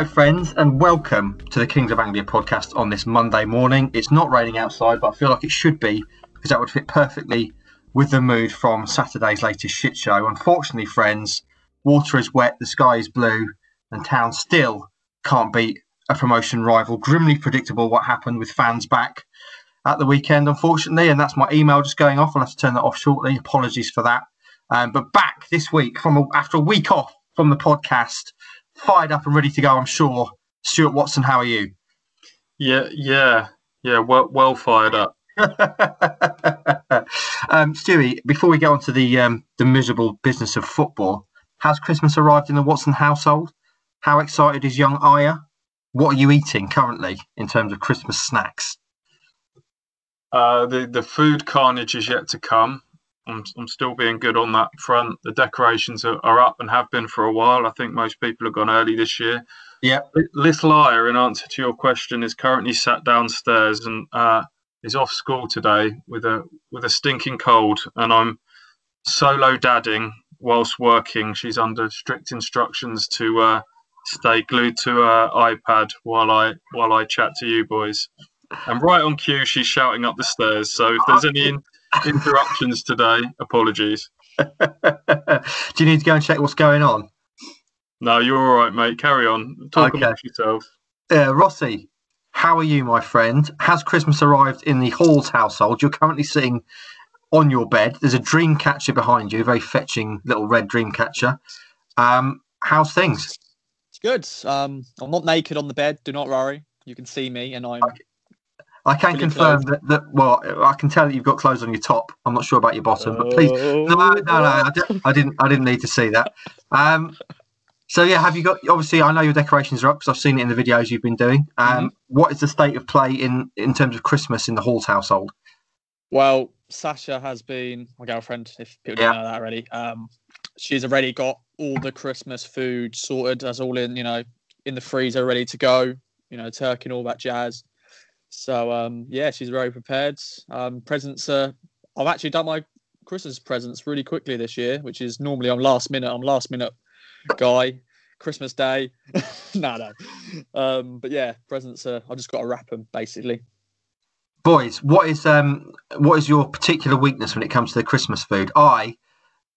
Hello, friends, and welcome to the Kings of Anglia podcast on this Monday morning. It's not raining outside, but I feel like it should be because that would fit perfectly with the mood from Saturday's latest shit show. Unfortunately, friends, water is wet, the sky is blue, and town still can't beat a promotion rival. Grimly predictable what happened with fans back at the weekend, unfortunately, and that's my email just going off. I'll have to turn that off shortly. Apologies for that. Um, but back this week from a, after a week off from the podcast, fired up and ready to go. I'm sure. Stuart Watson, how are you? Yeah, yeah, yeah. Well, well fired up. um, Stewie, before we get on to the um, the miserable business of football, has Christmas arrived in the Watson household? How excited is young Aya? What are you eating currently in terms of Christmas snacks? Uh, the the food carnage is yet to come. I'm, I'm still being good on that front. The decorations are, are up and have been for a while. I think most people have gone early this year. Yeah. Little Aya, in answer to your question, is currently sat downstairs and uh, is off school today with a with a stinking cold, and I'm solo dadding whilst working. She's under strict instructions to uh, stay glued to her iPad while I while I chat to you boys. And right on cue, she's shouting up the stairs. So if there's any interruptions today, apologies. Do you need to go and check what's going on? No, you're all right, mate. Carry on. Talk Okay. amongst yourselves. Uh, Rossi, how are you, my friend? Has Christmas arrived in the Halls household? You're currently sitting on your bed. There's a dream catcher behind you, a very fetching little red dream catcher. Um, how's things? It's good. Um, I'm not naked on the bed. Do not worry. You can see me, and I'm. I can Fully confirm that, that. Well, I can tell that you've got clothes on your top. I'm not sure about your bottom, but please, no, no, no. I, di- I didn't. I didn't need to see that. Um, so yeah, have you got? Obviously, I know your decorations are up because I've seen it in the videos you've been doing. Um, what is the state of play in in terms of Christmas in the Halls household? Well, Sasha has been my girlfriend. If people Yeah. don't know that already, um, she's already got all the Christmas food sorted. That's all in, you know, in the freezer, ready to go. You know, turkey and all that jazz. So um, yeah, she's very prepared. Um, presents are. I've actually done my Christmas presents really quickly this year, which is normally I'm last minute. I'm last minute guy. Christmas Day. no, no. Um, but yeah, presents are. I just got to wrap them basically. Boys, what is um what is your particular weakness when it comes to the Christmas food? I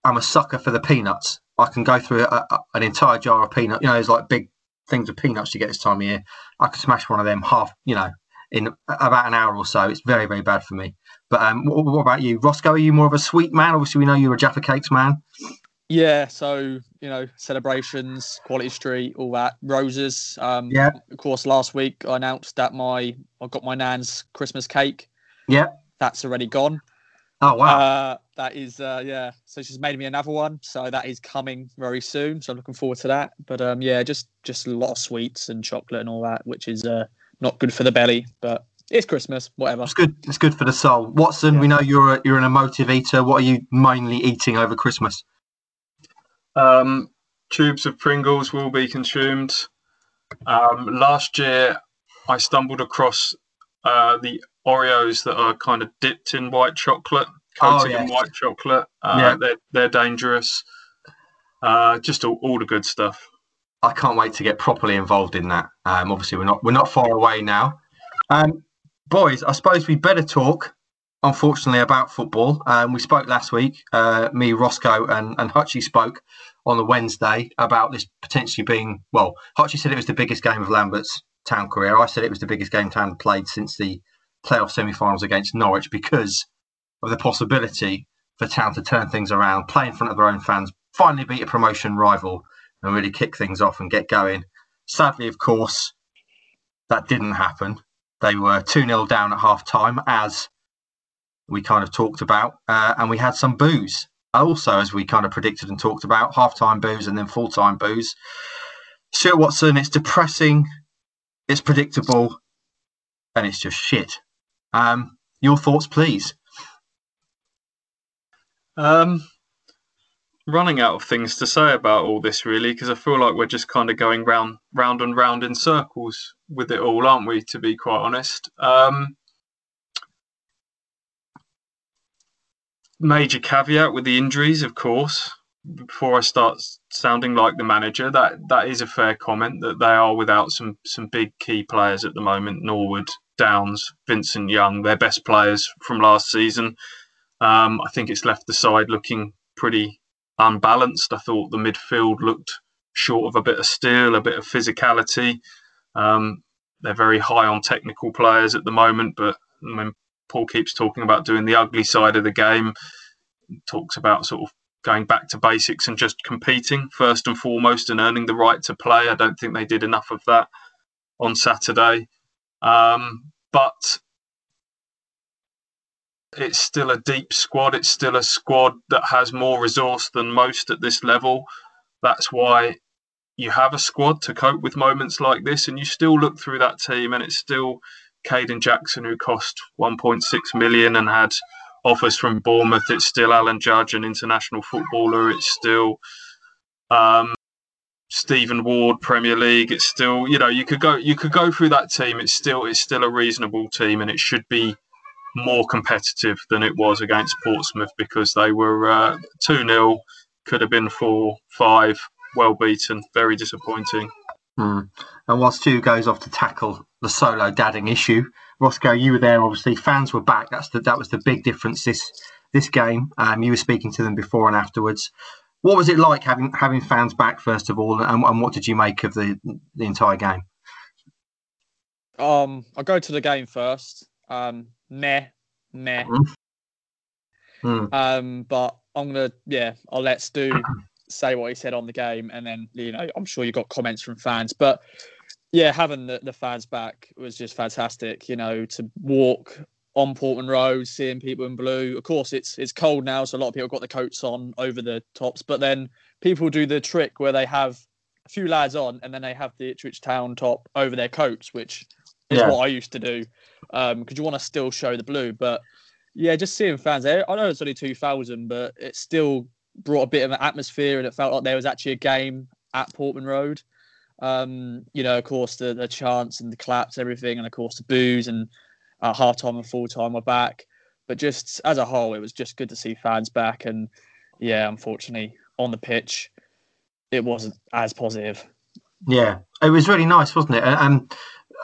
am a sucker for the peanuts. I can go through a, a, an entire jar of peanuts. You know, there's like big things of peanuts you get this time of year. I could smash one of them half, you know, in about an hour or so. It's very, very bad for me. But um, what, what about you, Roscoe? Are you more of a sweet man? Obviously, we know you're a Jaffa Cakes man. Yeah, so you know, celebrations, Quality Street, all that, roses. Um, Yeah. Of course, last week I announced that my I got my nan's Christmas cake. Yeah. That's already gone. Oh wow. Uh, that is, uh, yeah. So she's made me another one. So that is coming very soon. So I'm looking forward to that. But um, yeah, just just a lot of sweets and chocolate and all that, which is uh, not good for the belly. But it's Christmas, whatever. it's good. It's good for the soul. Watson, Yeah. we know you're a, you're an emotive eater. What are you mainly eating over Christmas? Um, tubes of Pringles will be consumed. Um, last year, I stumbled across uh, the Oreos that are kind of dipped in white chocolate, Oh, coated in white chocolate. Uh, Yeah. they're, they're dangerous. Uh, just all, all the good stuff. I can't wait to get properly involved in that. Um, obviously, we're not we're not far away now. Um, boys, I suppose we better talk. Unfortunately, about football. Um, we spoke last week. Uh, me, Roscoe, and and Hutchie spoke on the Wednesday about this potentially being. Well, Hutchie said it was the biggest game of Lambert's town career. I said it was the biggest game town played since the playoff semi-finals against Norwich because of the possibility for town to turn things around, play in front of their own fans, finally beat a promotion rival and really kick things off and get going. Sadly, of course, that didn't happen. They were 2 0 down at half time, as we kind of talked about, uh, and we had some boos. Also, as we kind of predicted and talked about, half time boos and then full time boos. Stuart Watson, it's depressing, it's predictable, and it's just shit. Um, your thoughts, please. Um, running out of things to say about all this, really, because I feel like we're just kind of going round, round and round in circles with it all, aren't we? To be quite honest. Um, major caveat with the injuries, of course. before I start sounding like the manager, that that is a fair comment that they are without some some big key players at the moment. Norwood, Downes, Vincent Young, their best players from last season. Um, I think it's left the side looking pretty unbalanced. I thought the midfield looked short of a bit of steel, a bit of physicality. Um, they're very high on technical players at the moment, but when Paul keeps talking about doing the ugly side of the game, talks about sort of going back to basics and just competing first and foremost and earning the right to play. I don't think they did enough of that on Saturday. Um, but it's still a deep squad. It's still a squad that has more resource than most at this level. That's why you have a squad to cope with moments like this, and you still look through that team, and it's still Kayden Jackson who cost 1.6 million and had offers from Bournemouth. It's still Alan Judge, an international footballer. It's still um, Stephen Ward, Premier League. It's still, you know, you could go, you could go through that team. It's still, it's still a reasonable team, and it should be more competitive than it was against Portsmouth because they were uh, two uh, 0 could have been four, five, well beaten. Very disappointing. Hmm. And whilst Stu goes off to tackle the solo dadding issue, Roscoe, you were there. Obviously, fans were back. That's the, that was the big difference this this game. Um, you were speaking to them before and afterwards. What was it like having having fans back first of all, and, and what did you make of the the entire game? Um, I'll go to the game first. Um, meh, meh. Mm. Um, but I'm gonna, yeah, I'll let Stu say what he said on the game, and then you know, I'm sure you got comments from fans, but yeah, having the, the fans back was just fantastic. You know, to walk on Portman Road, seeing people in blue. Of course, it's it's cold now, so a lot of people got the coats on over the tops. But then people do the trick where they have a few lads on, and then they have the Ipswich Town top over their coats, which is yeah. what I used to do Um because um, you want to still show the blue. But yeah, just seeing fans there. I know it's only two thousand, but it still brought a bit of an atmosphere, and it felt like there was actually a game at Portman Road. Um, you know, of course, the the chants and the claps, everything, and of course the boos and uh, half time and full time were back. But just as a whole, it was just good to see fans back. And yeah, unfortunately, on the pitch, it wasn't as positive. Yeah, it was really nice, wasn't it? And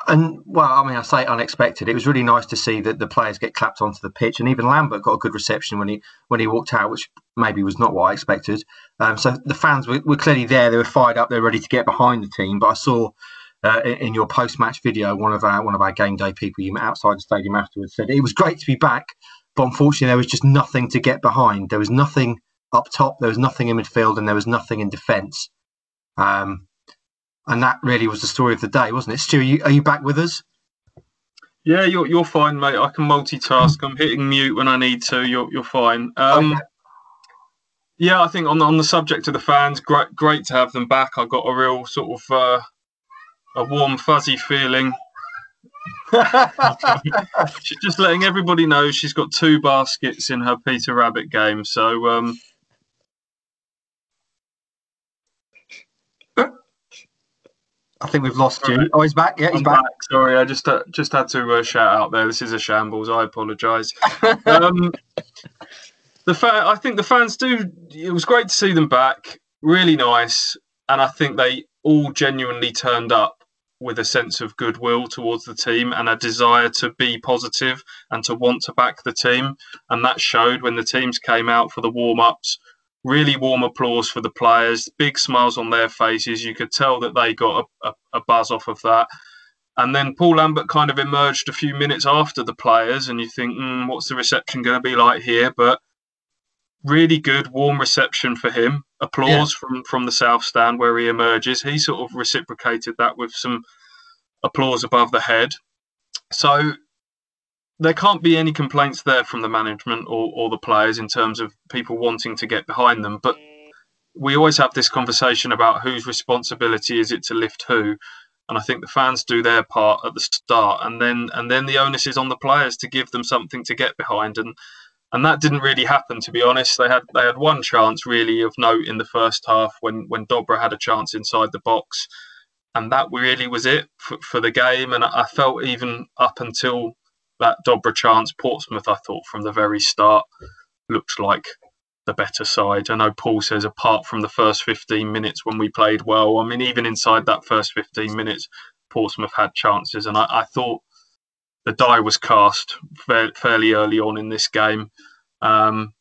and well, I mean, I say unexpected. It was really nice to see that the players get clapped onto the pitch, and even Lambert got a good reception when he when he walked out, which maybe was not what I expected. Um, so the fans were, were, clearly there; they were fired up, they were ready to get behind the team. But I saw uh, in, your post-match video, one of our one of our game day people you met outside the stadium afterwards said it was great to be back, but unfortunately there was just nothing to get behind. There was nothing up top, there was nothing in midfield, and there was nothing in defence. Um, and that really was the story of the day, wasn't it? Stu, are you, are you back with us? Yeah, you're you're fine, mate. I can multitask. I'm hitting mute when I need to. You're you're fine. Um, okay. Yeah, I think on the, on the subject of the fans, great great to have them back. I got a real sort of uh, a warm fuzzy feeling. she's just letting everybody know she's got two baskets in her Peter Rabbit game. So um, I think we've lost you. Oh, he's back. Yeah, he's back. back. Sorry, I just uh, just had to uh, shout out there. This is a shambles. I apologise. um, the fan, I think the fans do. It was great to see them back. Really nice, and I think they all genuinely turned up with a sense of goodwill towards the team and a desire to be positive and to want to back the team. And that showed when the teams came out for the warm ups really warm applause for the players, big smiles on their faces. You could tell that they got a, a, a, buzz off of that. And then Paul Lambert kind of emerged a few minutes after the players, and you think, mm, what's the reception going to be like here? But really good, warm reception for him. Applause yeah. from from the south stand where he emerges. He sort of reciprocated that with some applause above the head. So there can't be any complaints there from the management or, or the players in terms of people wanting to get behind them. But we always have this conversation about whose responsibility is it to lift who. And I think the fans do their part at the start, and then and then the onus is on the players to give them something to get behind. And and that didn't really happen, to be honest. They had they had one chance really of note in the first half when when Dobra had a chance inside the box, and that really was it for, for the game. And I felt even up until that Dobra chance, Portsmouth, I thought from the very start looked like the better side. I know Paul says apart from the first 15 minutes when we played well, I mean, even inside that first 15 minutes, Portsmouth had chances. And I, I thought the die was cast fairly early on in this game. Um,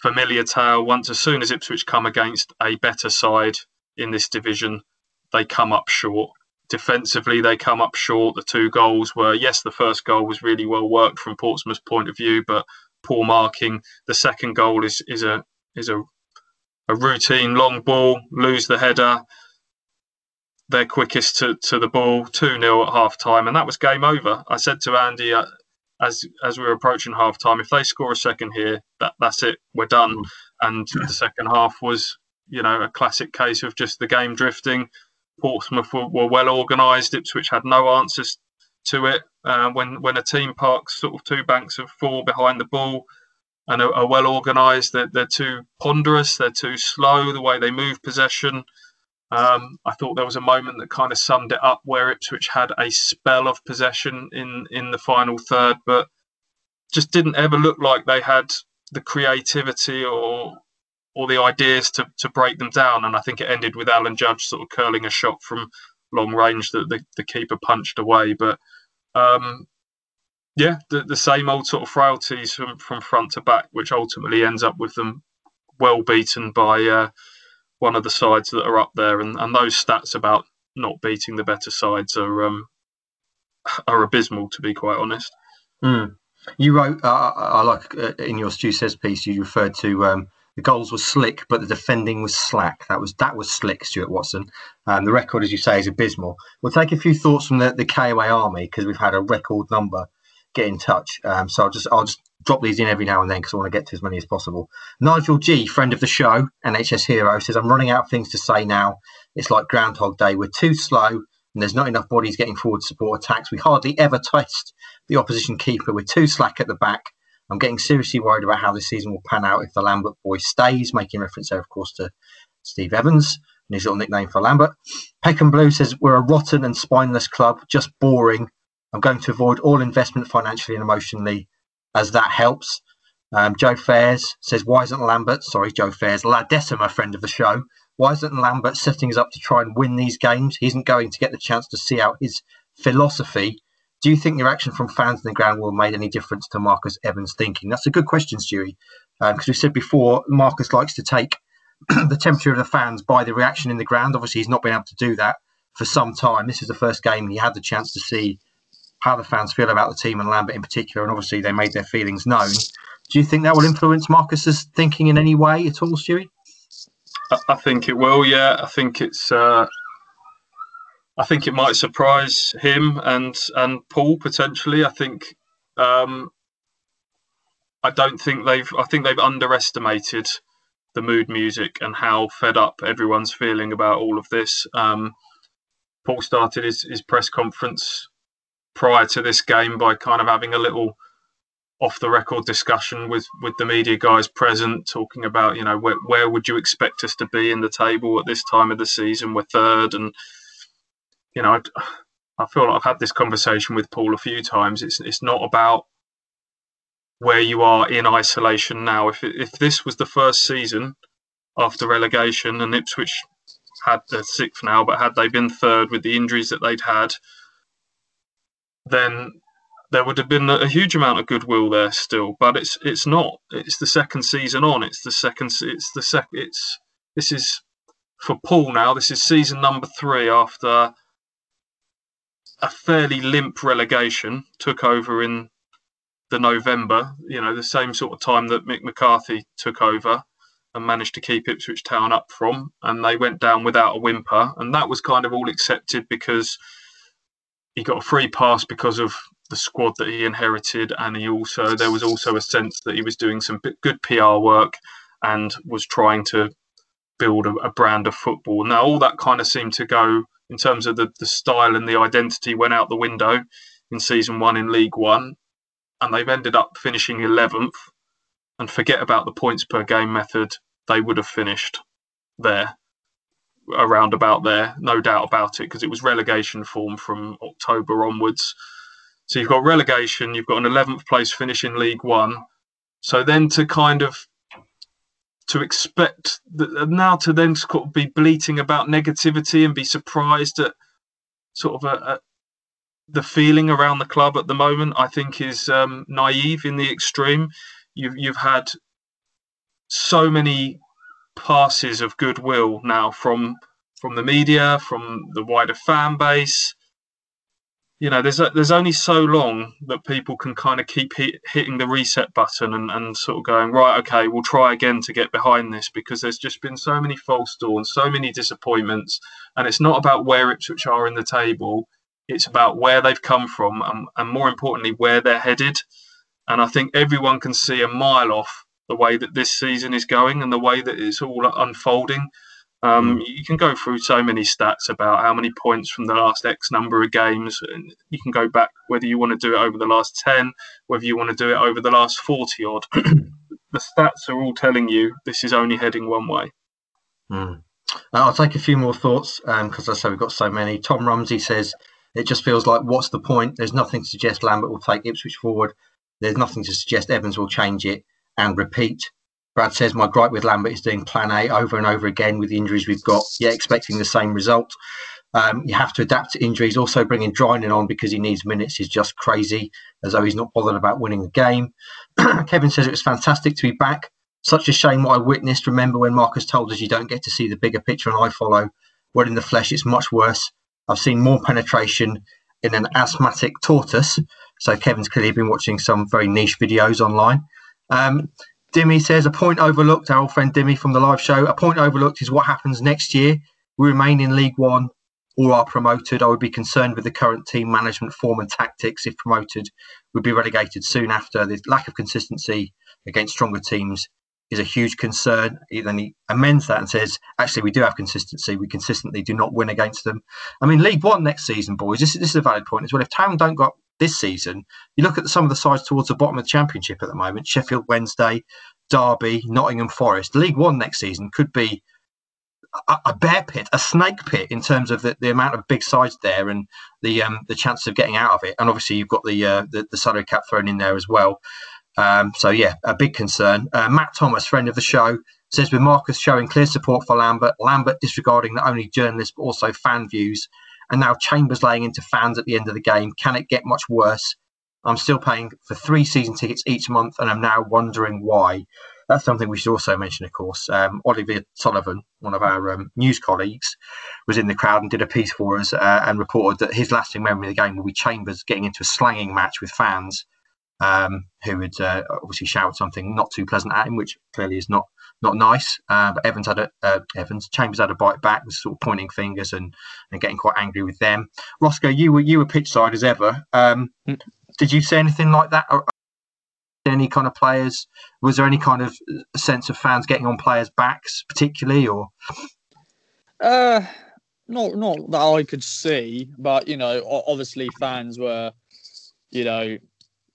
familiar tale, once as soon as Ipswich come against a better side in this division, they come up short. Defensively, they come up short. The two goals were, yes, the first goal was really well worked from Portsmouth's point of view, but poor marking. The second goal is is a is a a routine long ball, lose the header. They're quickest to, to the ball, 2 0 at half time, and that was game over. I said to Andy uh, as as we were approaching half time, if they score a second here, that, that's it, we're done. Mm. And the second half was, you know, a classic case of just the game drifting. Portsmouth were, were well organised. Ipswich had no answers to it. Uh, when when a team parks sort of two banks of four behind the ball and are, are well organised, they're, they're too ponderous, they're too slow. The way they move possession. Um, I thought there was a moment that kind of summed it up where Ipswich had a spell of possession in in the final third, but just didn't ever look like they had the creativity or or the ideas to, to break them down. And I think it ended with Alan Judge sort of curling a shot from long range that the, the keeper punched away. But um, yeah, the, the same old sort of frailties from, from front to back, which ultimately ends up with them well beaten by uh, one of the sides that are up there. And, and those stats about not beating the better sides are um, are abysmal, to be quite honest. Mm. You wrote, uh, I like uh, in your Stu Says piece, you referred to um, the goals were slick, but the defending was slack. That was that was slick, Stuart Watson. Um, the record, as you say, is abysmal. We'll take a few thoughts from the, the KOA Army because we've had a record number get in touch. Um, so I'll just I'll just drop these in every now and then because I want to get to as many as possible. Nigel G, friend of the show, NHS hero, says I'm running out of things to say now. It's like Groundhog Day. We're too slow and there's not enough bodies getting forward to support attacks. We hardly ever test the opposition keeper. We're too slack at the back. I'm getting seriously worried about how this season will pan out if the Lambert boy stays, making reference there, of course, to Steve Evans and his little nickname for Lambert. Peckham Blue says, We're a rotten and spineless club, just boring. I'm going to avoid all investment financially and emotionally as that helps. Um, Joe Fairs says, Why isn't Lambert, sorry, Joe Fairs, La Decima, friend of the show, why isn't Lambert setting us up to try and win these games? He isn't going to get the chance to see out his philosophy do you think the reaction from fans in the ground will have made any difference to Marcus Evans' thinking? That's a good question, Stewie, because um, we said before Marcus likes to take the temperature of the fans by the reaction in the ground. Obviously, he's not been able to do that for some time. This is the first game he had the chance to see how the fans feel about the team and Lambert in particular, and obviously they made their feelings known. Do you think that will influence Marcus's thinking in any way at all, Stewie? I think it will. Yeah, I think it's. Uh, I think it might surprise him and and Paul potentially. I think um, I don't think they've. I think they've underestimated the mood music and how fed up everyone's feeling about all of this. Um, Paul started his, his press conference prior to this game by kind of having a little off the record discussion with with the media guys present talking about you know where, where would you expect us to be in the table at this time of the season we're third and you know, I, I feel like I've had this conversation with Paul a few times. It's it's not about where you are in isolation now. If if this was the first season after relegation and Ipswich had the sixth now, but had they been third with the injuries that they'd had, then there would have been a huge amount of goodwill there still. But it's it's not. It's the second season on. It's the second. It's the sec. It's this is for Paul now. This is season number three after a fairly limp relegation took over in the November, you know, the same sort of time that Mick McCarthy took over and managed to keep Ipswich Town up from, and they went down without a whimper, and that was kind of all accepted because he got a free pass because of the squad that he inherited, and he also there was also a sense that he was doing some good PR work and was trying to build a, a brand of football. Now all that kind of seemed to go in terms of the, the style and the identity went out the window in season one in League One, and they've ended up finishing 11th. And forget about the points per game method, they would have finished there, around about there, no doubt about it, because it was relegation form from October onwards. So you've got relegation, you've got an 11th place finish in League One. So then to kind of to expect that now to then sort of be bleating about negativity and be surprised at sort of a, a the feeling around the club at the moment, I think, is um, naive in the extreme. You've you've had so many passes of goodwill now from from the media, from the wider fan base, you know, there's a, there's only so long that people can kind of keep hit, hitting the reset button and, and sort of going right. Okay, we'll try again to get behind this because there's just been so many false dawns, so many disappointments, and it's not about where Ipswich are in the table. It's about where they've come from and, and more importantly where they're headed. And I think everyone can see a mile off the way that this season is going and the way that it's all unfolding. Um, mm. You can go through so many stats about how many points from the last X number of games. And you can go back whether you want to do it over the last 10, whether you want to do it over the last 40 odd. the stats are all telling you this is only heading one way. Mm. I'll take a few more thoughts because um, I say we've got so many. Tom Rumsey says it just feels like what's the point? There's nothing to suggest Lambert will take Ipswich forward. There's nothing to suggest Evans will change it and repeat. Brad says my gripe with Lambert is doing plan A over and over again with the injuries we've got, yet expecting the same result. Um, you have to adapt to injuries. Also, bringing Drinan on because he needs minutes is just crazy, as though he's not bothered about winning the game. Kevin says it was fantastic to be back. Such a shame what I witnessed. Remember when Marcus told us you don't get to see the bigger picture and I follow? Well, in the flesh, it's much worse. I've seen more penetration in an asthmatic tortoise. So Kevin's clearly been watching some very niche videos online. Um, Dimmy says a point overlooked. Our old friend Dimmy from the live show. A point overlooked is what happens next year. We remain in League One or are promoted. I would be concerned with the current team management form and tactics. If promoted, we'd be relegated soon after. The lack of consistency against stronger teams is a huge concern. Then he amends that and says, actually, we do have consistency. We consistently do not win against them. I mean, League One next season, boys, this, this is a valid point as well. If Town don't go this season, you look at some of the sides towards the bottom of the Championship at the moment Sheffield Wednesday, Derby, Nottingham Forest. League One next season could be a, a bear pit, a snake pit in terms of the, the amount of big sides there and the um, the chances of getting out of it. And obviously, you've got the uh, the, the salary cap thrown in there as well. Um, so yeah, a big concern. Uh, Matt Thomas, friend of the show, says with Marcus showing clear support for Lambert, Lambert disregarding not only journalists but also fan views, and now Chambers laying into fans at the end of the game. Can it get much worse? I'm still paying for three season tickets each month, and I'm now wondering why. That's something we should also mention, of course. Um, Oliver Sullivan, one of our um, news colleagues, was in the crowd and did a piece for us uh, and reported that his lasting memory of the game will be Chambers getting into a slanging match with fans um, who would uh, obviously shout something not too pleasant at him, which clearly is not not nice. Uh, but Evans had a uh, Evans Chambers had a bite back, was sort of pointing fingers and, and getting quite angry with them. Roscoe, you were you were pitch side as ever. Um, mm. Did you see anything like that? Or any kind of players? Was there any kind of sense of fans getting on players' backs, particularly, or? Uh, not not that I could see, but you know, obviously fans were, you know,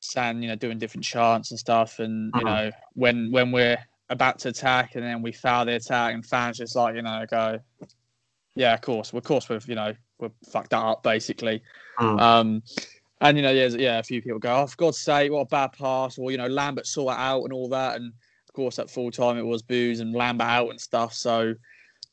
saying you know doing different chants and stuff, and you uh-huh. know when when we're about to attack and then we foul the attack and fans just like you know go, yeah, of course, of course we've you know we've fucked that up basically. Uh-huh. Um, and you know, yeah, yeah, a few people go, "Oh, for God's sake, what a bad pass!" Or you know, Lambert saw it out and all that. And of course, at full time, it was boos and Lambert out and stuff. So,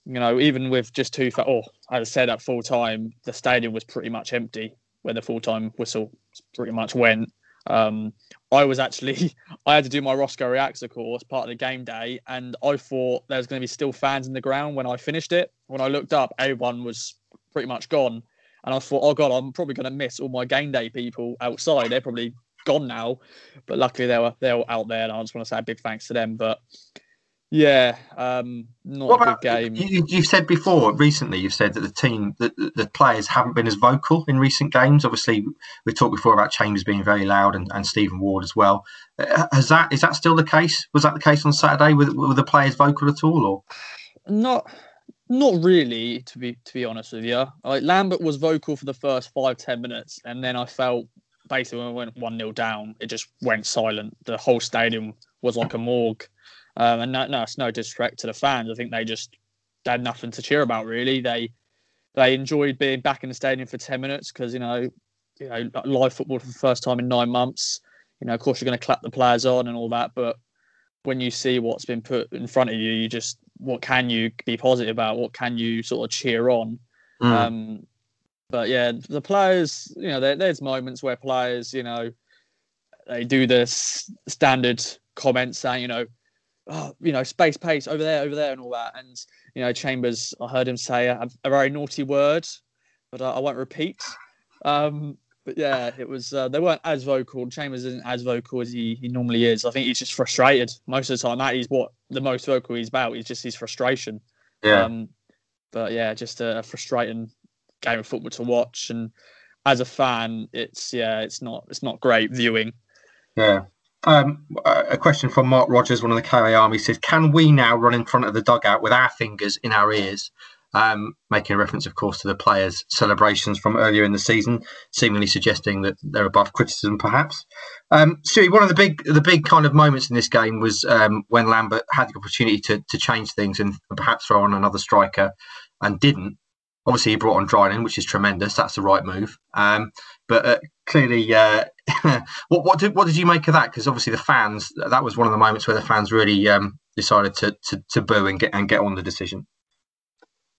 you know, even with just two, fa- oh, as I said, at full time, the stadium was pretty much empty when the full time whistle pretty much went. Um, I was actually, I had to do my Roscoe Reacts, of course, part of the game day, and I thought there was going to be still fans in the ground when I finished it. When I looked up, everyone was pretty much gone. And I thought, oh god, I'm probably going to miss all my game day people outside. They're probably gone now, but luckily they were they were out there, and I just want to say a big thanks to them. But yeah, um, not what a good game. You, have said before, recently, you've said that the team, that the players haven't been as vocal in recent games. Obviously, we talked before about Chambers being very loud and, and Stephen Ward as well. Uh, has that is that still the case? Was that the case on Saturday? Were, were the players vocal at all, or not? Not really, to be to be honest with you. Like Lambert was vocal for the first five ten minutes, and then I felt basically when we went one 0 down, it just went silent. The whole stadium was like a morgue, um, and no, no, it's no disrespect to the fans. I think they just had nothing to cheer about really. They they enjoyed being back in the stadium for ten minutes because you know you know live football for the first time in nine months. You know, of course, you're going to clap the players on and all that, but when you see what's been put in front of you, you just what can you be positive about? What can you sort of cheer on? Mm. Um, but yeah, the players, you know, there, there's moments where players, you know, they do this standard comments saying, you know, oh, you know, space pace over there, over there, and all that. And you know, Chambers, I heard him say a, a very naughty word, but I, I won't repeat. Um, but yeah, it was. Uh, they weren't as vocal. Chambers isn't as vocal as he, he normally is. I think he's just frustrated most of the time. That is what the most vocal he's about. Is just his frustration. Yeah. Um, but yeah, just a, a frustrating game of football to watch. And as a fan, it's yeah, it's not it's not great viewing. Yeah. Um, a question from Mark Rogers, one of the KA Army, says, "Can we now run in front of the dugout with our fingers in our ears?" Um, making a reference, of course, to the players' celebrations from earlier in the season, seemingly suggesting that they're above criticism, perhaps. Um, Stewie, one of the big, the big kind of moments in this game was um, when Lambert had the opportunity to, to change things and perhaps throw on another striker, and didn't. Obviously, he brought on Drinan, which is tremendous. That's the right move. Um, but uh, clearly, uh, what what did what did you make of that? Because obviously, the fans that was one of the moments where the fans really um, decided to, to, to boo and get and get on the decision.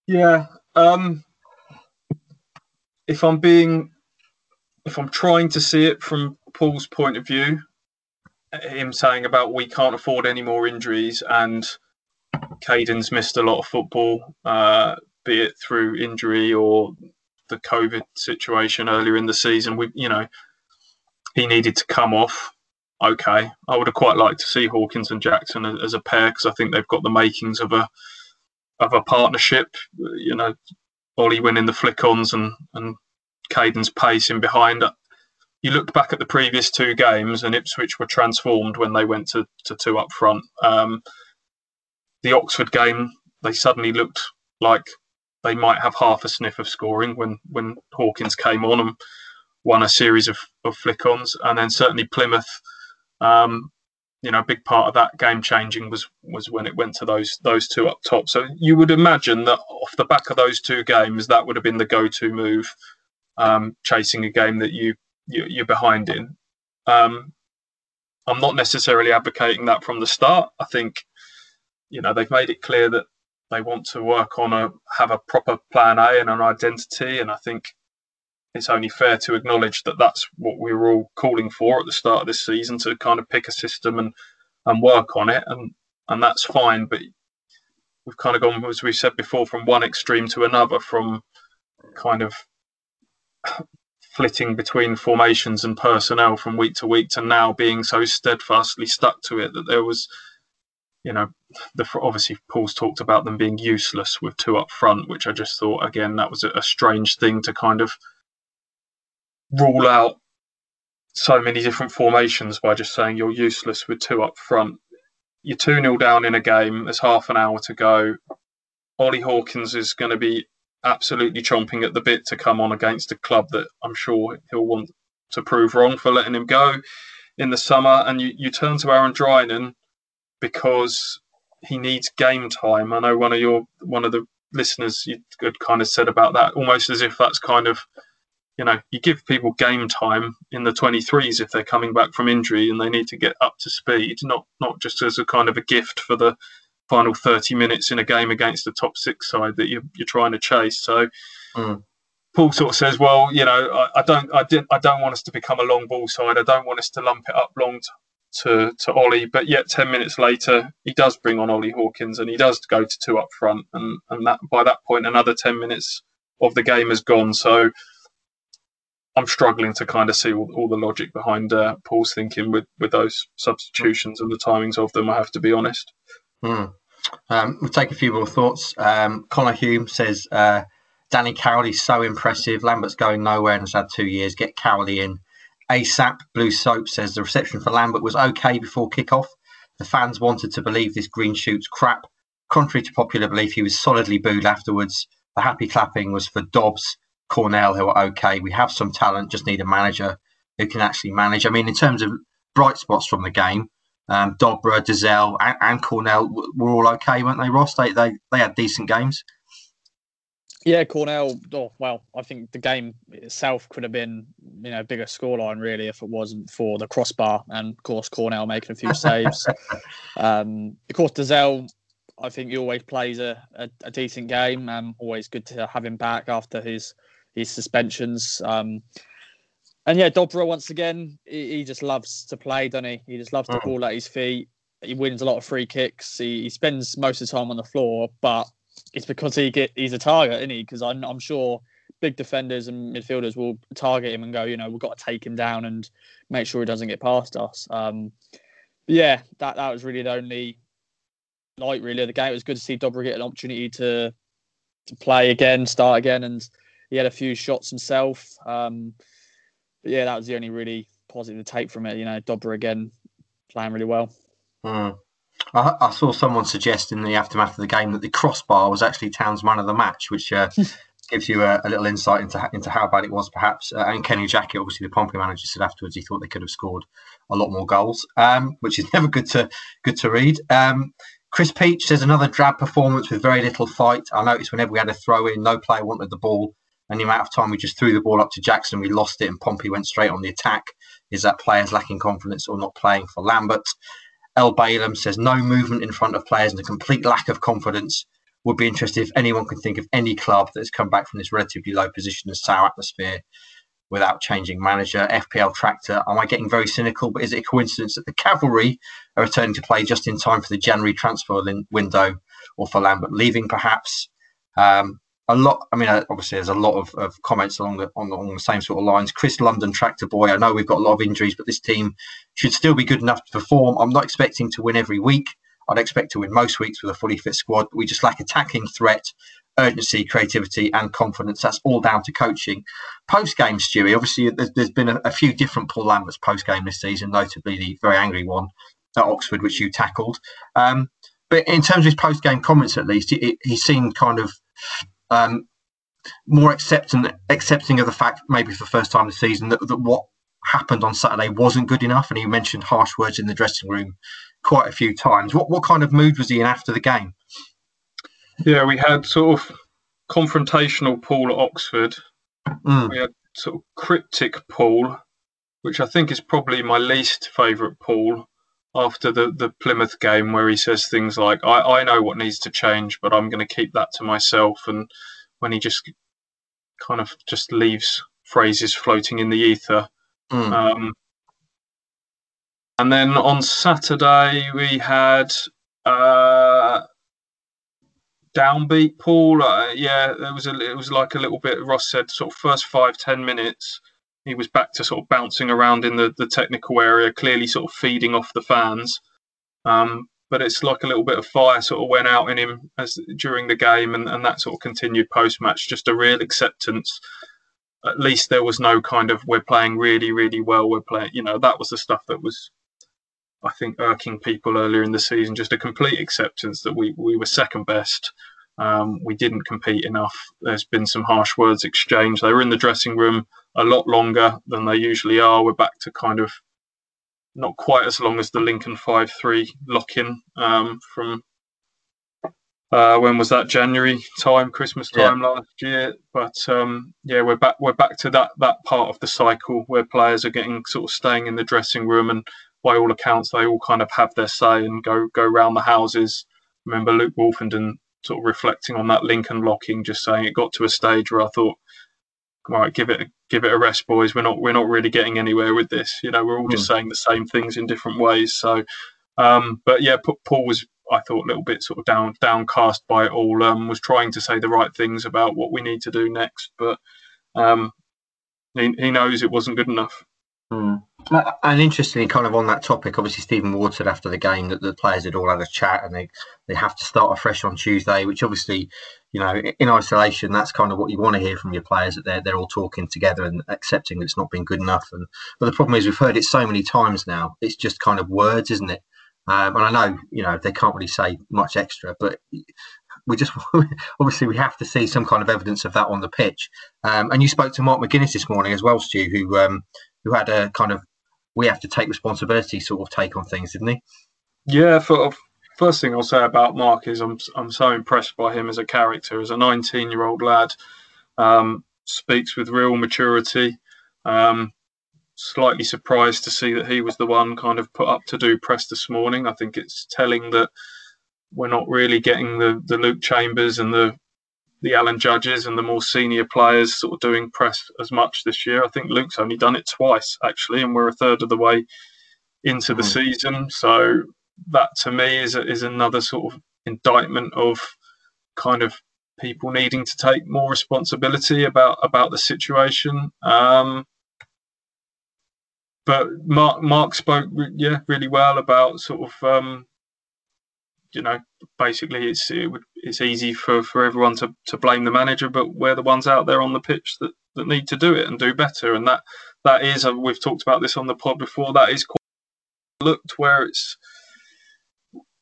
Yeah. Um, if I'm being, if I'm trying to see it from Paul's point of view, him saying about we can't afford any more injuries and Kayden's missed a lot of football. Uh, be it through injury or the COVID situation earlier in the season. We, you know, he needed to come off. Okay, I would have quite liked to see Hawkins and Jackson as a pair because I think they've got the makings of a of a partnership. You know, Ollie winning the flick-ons and and Kayden's pacing behind. You looked back at the previous two games, and Ipswich were transformed when they went to, to two up front. Um, the Oxford game, they suddenly looked like they might have half a sniff of scoring when when Hawkins came on and won a series of, of flick-ons, and then certainly Plymouth. Um, you know, a big part of that game changing was was when it went to those those two up top. So you would imagine that off the back of those two games, that would have been the go-to move, um, chasing a game that you, you are behind in. Um, I'm not necessarily advocating that from the start. I think, you know, they've made it clear that they want to work on a have a proper plan A and an identity, and I think it's only fair to acknowledge that that's what we were all calling for at the start of this season to kind of pick a system and and work on it, and and that's fine. But we've kind of gone, as we said before, from one extreme to another, from kind of flitting between formations and personnel from week to week to now being so steadfastly stuck to it that there was you know, the obviously Paul's talked about them being useless with two up front, which I just thought again that was a, a strange thing to kind of rule out so many different formations by just saying you're useless with two up front. You're 2 0 down in a game, there's half an hour to go. Ollie Hawkins is going to be absolutely chomping at the bit to come on against a club that I'm sure he'll want to prove wrong for letting him go in the summer. And you, you turn to Aaron Drinan, because he needs game time. I know one of your one of the listeners you had kind of said about that, almost as if that's kind of you know you give people game time in the 23s if they're coming back from injury and they need to get up to speed, not not just as a kind of a gift for the final 30 minutes in a game against the top six side that you're, you're trying to chase. So. Mm. Paul sort of says, "Well, you know, I, I, don't, I didn't, I don't want us to become a long ball side. I don't want us to lump it up long, to to Ollie, but yet ten minutes later he does bring on Ollie Hawkins and he does go to two up front, and and that by that point another ten minutes of the game has gone. So I'm struggling to kind of see all, all the logic behind uh, Paul's thinking with with those substitutions and the timings of them. I have to be honest. Hmm. Um, we'll take a few more thoughts. Um, Connor Hume says uh, Danny Cowley's so impressive. Lambert's going nowhere and has had two years. Get Cowley in. ASAP Blue Soap says the reception for Lambert was okay before kickoff. The fans wanted to believe this green shoots crap. Contrary to popular belief, he was solidly booed afterwards. The happy clapping was for Dobbs, Cornell, who are okay. We have some talent, just need a manager who can actually manage. I mean, in terms of bright spots from the game, um, Dobra, Dozzell, and, and, Cornell were all okay, weren't they, Ross? They, they, they had decent games. Yeah, Cornell. Oh, well, I think the game itself could have been, you know, bigger scoreline really if it wasn't for the crossbar and of course Cornell making a few saves. um, of course, Dozzell, I think he always plays a, a, a, decent game. Um, always good to have him back after his his suspensions. Um, and yeah, Dobra once again, he, he, just loves to play, doesn't he? He just loves to mm. ball at his feet. He wins a lot of free kicks. He, he spends most of the time on the floor, but it's because he get he's a target, isn't he? Because I'm, I'm sure big defenders and midfielders will target him and go, you know, we've got to take him down and make sure he doesn't get past us. Um, yeah, that that was really the only light really of the game. It was good to see Dobra get an opportunity to to play again, start again, and he had a few shots himself. Um, but yeah, that was the only really positive take from it. You know, Dobra again playing really well. Mm. I, I, saw someone suggest in the aftermath of the game that the crossbar was actually Town's man of the match, which uh, gives you a, a, little insight into into how bad it was, perhaps. Uh, and Kenny Jackett, obviously the Pompey manager, said afterwards he thought they could have scored a lot more goals, um, which is never good to good to read. Um, Chris Peach says another drab performance with very little fight. I noticed whenever we had a throw in, no player wanted the ball, and the amount of time we just threw the ball up to Jackson, we lost it, and Pompey went straight on the attack. Is that players lacking confidence or not playing for Lambert? El Balaam says no movement in front of players and a complete lack of confidence. Would be interested if anyone can think of any club that has come back from this relatively low position and sour atmosphere without changing manager. FPL Tractor, am I getting very cynical? But is it a coincidence that the Cavalry are returning to play just in time for the January transfer window or for Lambert leaving perhaps? Um, a lot. I mean, uh, obviously, there's a lot of, of comments along the on, the same sort of lines. Chris London, tractor boy. I know we've got a lot of injuries, but this team should still be good enough to perform. I'm not expecting to win every week. I'd expect to win most weeks with a fully fit squad. But we just lack attacking threat, urgency, creativity, and confidence. That's all down to coaching. Post game, Stewie. Obviously, there's, there's been a, a, few different Paul Lamberts post game this season, notably the very angry one at Oxford, which you tackled. Um, but in terms of his post game comments, at least, he, he seemed kind of um, more accepting accepting of the fact, maybe for the first time this season, that, that what happened on Saturday wasn't good enough, and he mentioned harsh words in the dressing room quite a few times. What what kind of mood was he in after the game? Yeah, we had sort of confrontational Paul at Oxford. Mm. We had sort of cryptic Paul, which I think is probably my least favourite Paul after the, the Plymouth game where he says things like, I, I know what needs to change, but I'm going to keep that to myself. And when he just kind of just leaves phrases floating in the ether. Mm. Um, and then on Saturday, we had uh, downbeat Paul. Uh, yeah, it was a, it was like a little bit. Ross said, sort of first five ten minutes, he was back to sort of bouncing around in the, the technical area, clearly sort of feeding off the fans. Um, but it's like a little bit of fire sort of went out in him as during the game, and, and that sort of continued post match. Just a real acceptance. At least there was no kind of we're playing really, really well. We're playing, you know, that was the stuff that was, I think, irking people earlier in the season. Just a complete acceptance that we we were second best. Um, we didn't compete enough. There's been some harsh words exchanged. They were in the dressing room a lot longer than they usually are. We're back to kind of not quite as long as the Lincoln 5 3 lock in um, from uh, when was that January time, Christmas time yeah. last year. But um, yeah, we're back. We're back to that that part of the cycle where players are getting sort of staying in the dressing room, and by all accounts, they all kind of have their say and go go round the houses. Remember Luke Wolfenden sort of reflecting on that Lincoln locking, just saying it got to a stage where I thought right, give it give it a rest, boys. We're not we're not really getting anywhere with this. You know, we're all just mm. saying the same things in different ways. So, um, but yeah, Paul was I thought a little bit sort of down downcast by it all. Um, was trying to say the right things about what we need to do next, but um, he, he knows it wasn't good enough. Mm. And interestingly, kind of on that topic, obviously Stephen Ward said after the game that the players had all had a chat and they, they have to start afresh on Tuesday, which obviously, you know, in isolation, that's kind of what you want to hear from your players that they're they're all talking together and accepting that it's not been good enough. And but the problem is we've heard it so many times now, it's just kind of words, isn't it? Um, and I know, you know, they can't really say much extra, but we just obviously we have to see some kind of evidence of that on the pitch. Um, and you spoke to Mark McGuinness this morning as well, Stu, who um, who had a kind of we have to take responsibility sort of take on things, didn't he? Yeah, for first thing I'll say about Mark is I'm I'm so impressed by him as a character, as a 19 year old lad. Um, speaks with real maturity. Um, slightly surprised to see that he was the one kind of put up to do press this morning. I think it's telling that we're not really getting the the Luke Chambers and the the Alan Judges and the more senior players sort of doing press as much this year. I think Luke's only done it twice actually, and we're a third of the way into the mm. season. So that to me is a, is another sort of indictment of kind of people needing to take more responsibility about about the situation. Um, but Mark Mark spoke yeah really well about sort of um, you know basically it's it would, it's easy for, for everyone to, to blame the manager, but we're the ones out there on the pitch that, that need to do it and do better. And that that is uh, we've talked about this on the pod before. That is quite looked where it's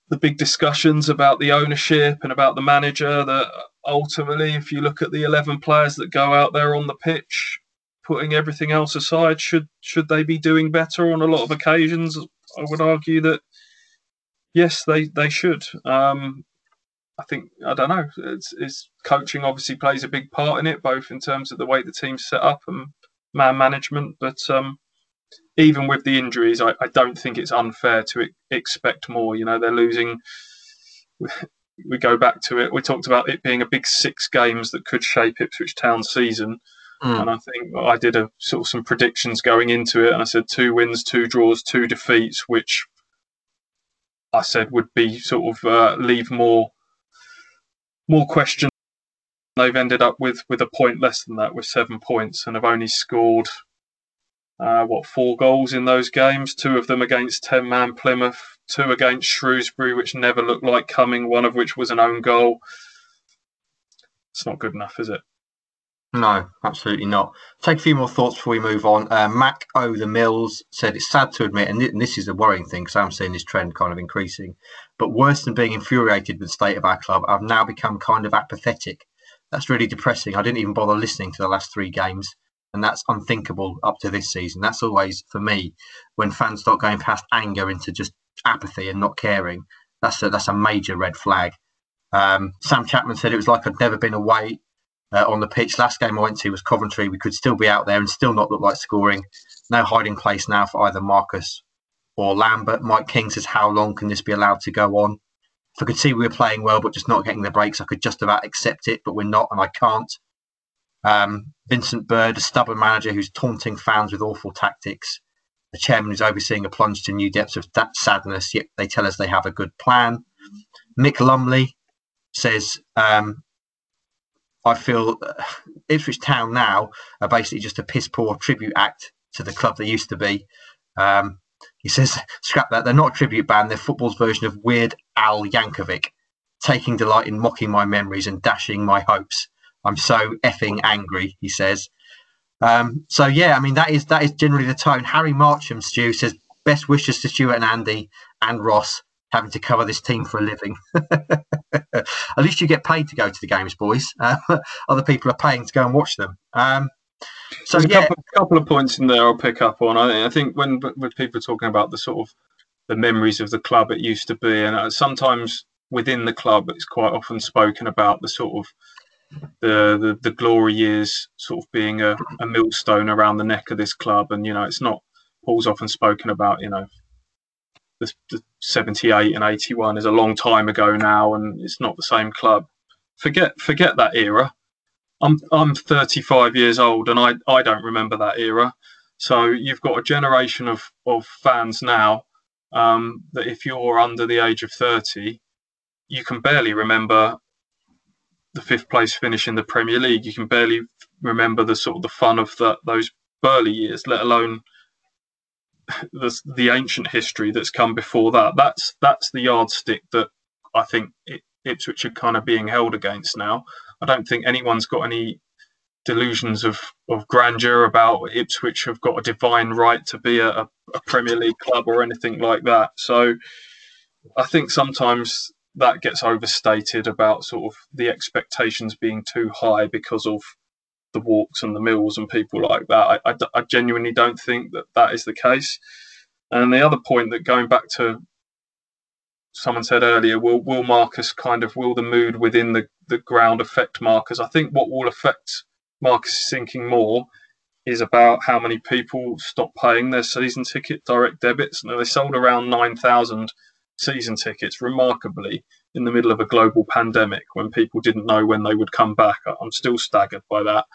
the big discussions about the ownership and about the manager that ultimately if you look at the 11 players that go out there on the pitch putting everything else aside should should they be doing better on a lot of occasions i would argue that yes they they should um, i think i don't know it's, it's coaching obviously plays a big part in it both in terms of the way the team's set up and man management but um, even with the injuries, I, I don't think it's unfair to expect more. You know, they're losing. We go back to it. We talked about it being a big six games that could shape Ipswich Town's season. Mm. And I think I did a sort of some predictions going into it, and I said two wins, two draws, two defeats, which I said would be sort of uh, leave more more questions. They've ended up with with a point less than that, with seven points, and have only scored uh, what four goals in those games? Two of them against ten man Plymouth, two against Shrewsbury, which never looked like coming. One of which was an own goal. It's not good enough, is it? No, absolutely not. Take a few more thoughts before we move on. Uh, Mac O. The Mills said it's sad to admit, and this is a worrying thing because I'm seeing this trend kind of increasing. But worse than being infuriated with the state of our club, I've now become kind of apathetic. That's really depressing. I didn't even bother listening to the last three games and that's unthinkable up to this season. That's always for me when fans start going past anger into just apathy and not caring. That's a that's a major red flag. Um, Sam Chapman said it was like I'd never been away uh, on the pitch. Last game I went to was Coventry. We could still be out there and still not look like scoring. No hiding place now for either Marcus or Lambert. Mike King says, "How long can this be allowed to go on?" If I could see we were playing well but just not getting the breaks, I could just about accept it, but we're not, and I can't. Um, Vincent Bird, a stubborn manager who's taunting fans with awful tactics. The chairman who's overseeing a plunge to new depths of that sadness, yet they tell us they have a good plan. Mick Lumley says, um, I feel uh, Ipswich Town now are basically just a piss poor tribute act to the club they used to be. Um, he says, scrap that, they're not a tribute band, they're football's version of Weird Al Yankovic, taking delight in mocking my memories and dashing my hopes. I'm so effing angry, he says. Um, so yeah, I mean that is that is generally the tone. Harry Marcham, Stu says best wishes to Stuart and Andy and Ross having to cover this team for a living. At least you get paid to go to the games, boys. Uh, other people are paying to go and watch them. Um, so There's yeah, a couple, couple, of points in there I'll pick up on. I, I think when when people are talking about the sort of the memories of the club it used to be, and uh, sometimes within the club it's quite often spoken about the sort of the, the, the glory years sort of being a, a millstone around the neck of this club. And, you know, it's not, Paul's often spoken about, you know, the, the 78 and 81 is a long time ago now and it's not the same club. Forget forget that era. I'm I'm 35 years old and I, I don't remember that era. So you've got a generation of, of fans now um, that if you're under the age of 30, you can barely remember the fifth place finish in the Premier League, you can barely remember the sort of the fun of the, those Burley years, let alone the, the ancient history that's come before that. That's that's the yardstick that I think it, Ipswich are kind of being held against now. I don't think anyone's got any delusions of, of grandeur about Ipswich have got a divine right to be a, a Premier League club or anything like that. So I think sometimes that gets overstated about sort of the expectations being too high because of the Warks and the Mills and people like that. I, I, I, genuinely don't think that that is the case. And the other point that going back to someone said earlier, will will Marcus kind of will the mood within the, the ground affect Marcus? I think what will affect Marcus thinking more is about how many people stop paying their season ticket direct debits. Now they sold around nine thousand season tickets remarkably in the middle of a global pandemic when people didn't know when they would come back. I'm still staggered by that.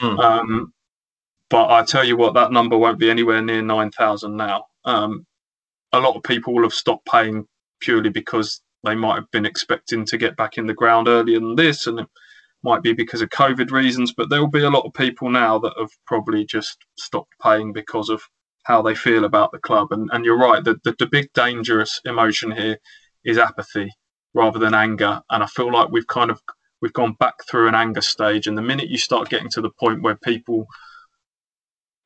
Mm. Um, but I tell you what, that number won't be anywhere near 9,000 now. Um, a lot of people will have stopped paying purely because they might have been expecting to get back in the ground earlier than this, and it might be because of COVID reasons. But there will be a lot of people now that have probably just stopped paying because of how they feel about the club. And, and you're right, the, the, the big dangerous emotion here is apathy rather than anger. And I feel like we've kind of we've gone back through an anger stage. And the minute you start getting to the point where people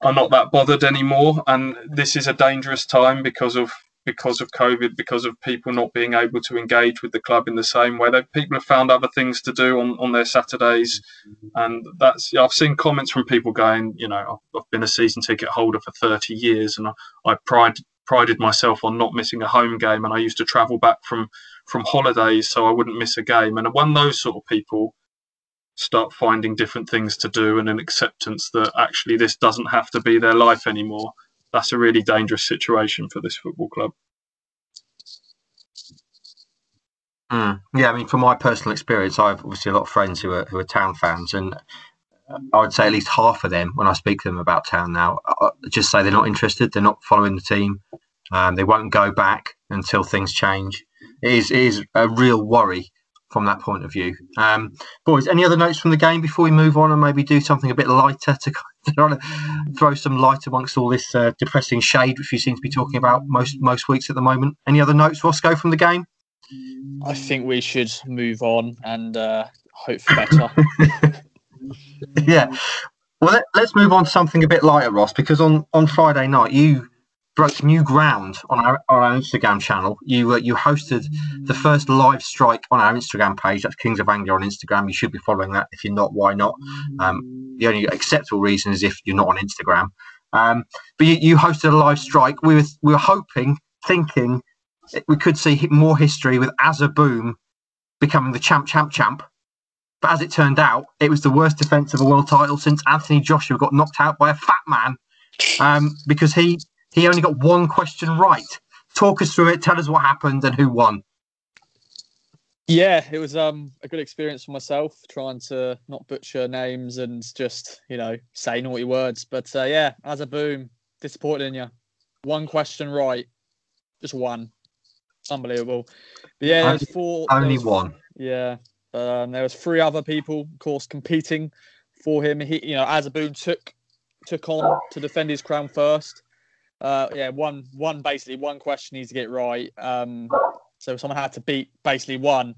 are not that bothered anymore, and this is a dangerous time because of because of COVID, because of people not being able to engage with the club in the same way. People have found other things to do on, on their Saturdays, and that's I've seen comments from people going, you know, I've, I've been a season ticket holder for 30 years, and I, I pride prided myself on not missing a home game, and I used to travel back from from holidays so I wouldn't miss a game. And when those sort of people start finding different things to do and an acceptance that actually this doesn't have to be their life anymore, that's a really dangerous situation for this football club. Mm. Yeah, I mean, from my personal experience, I have obviously a lot of friends who are who are town fans, and I would say at least half of them, when I speak to them about town now, uh, just say they're not interested. They're not following the team. Um, they won't go back until things change. It is, it is a real worry from that point of view. Um, boys, any other notes from the game before we move on and maybe do something a bit lighter to, to throw some light amongst all this uh, depressing shade which you seem to be talking about most most weeks at the moment? Any other notes, Roscoe, from the game? I think we should move on and uh, hope for better. yeah. Well, let, us move on to something a bit lighter, Ross, because on, on Friday night you broke new ground on our, on our Instagram channel. You uh, you hosted the first live strike on our Instagram page. That's Kings of Anglia on Instagram. You should be following that. If you're not, why not? Um, the only acceptable reason is if you're not on Instagram. Um, but you, you hosted a live strike. We were we were hoping, thinking we could see more history with Azza Boom becoming the champ, champ, champ. But as it turned out, it was the worst defence of a world title since Anthony Joshua got knocked out by a fat man um, because he he only got one question right. Talk us through it. Tell us what happened and who won. Yeah, it was um, a good experience for myself trying to not butcher names and just you know say naughty words. But uh, yeah, a Boom, disappointed in you. One question right, just one unbelievable. But yeah, only, four. Only one. Yeah, um, there was three other people, of course, competing for him. He, you know, Azza Boom took took on to defend his crown first. Uh, yeah, one one basically one question needs to get right. Um, so someone had to beat basically one.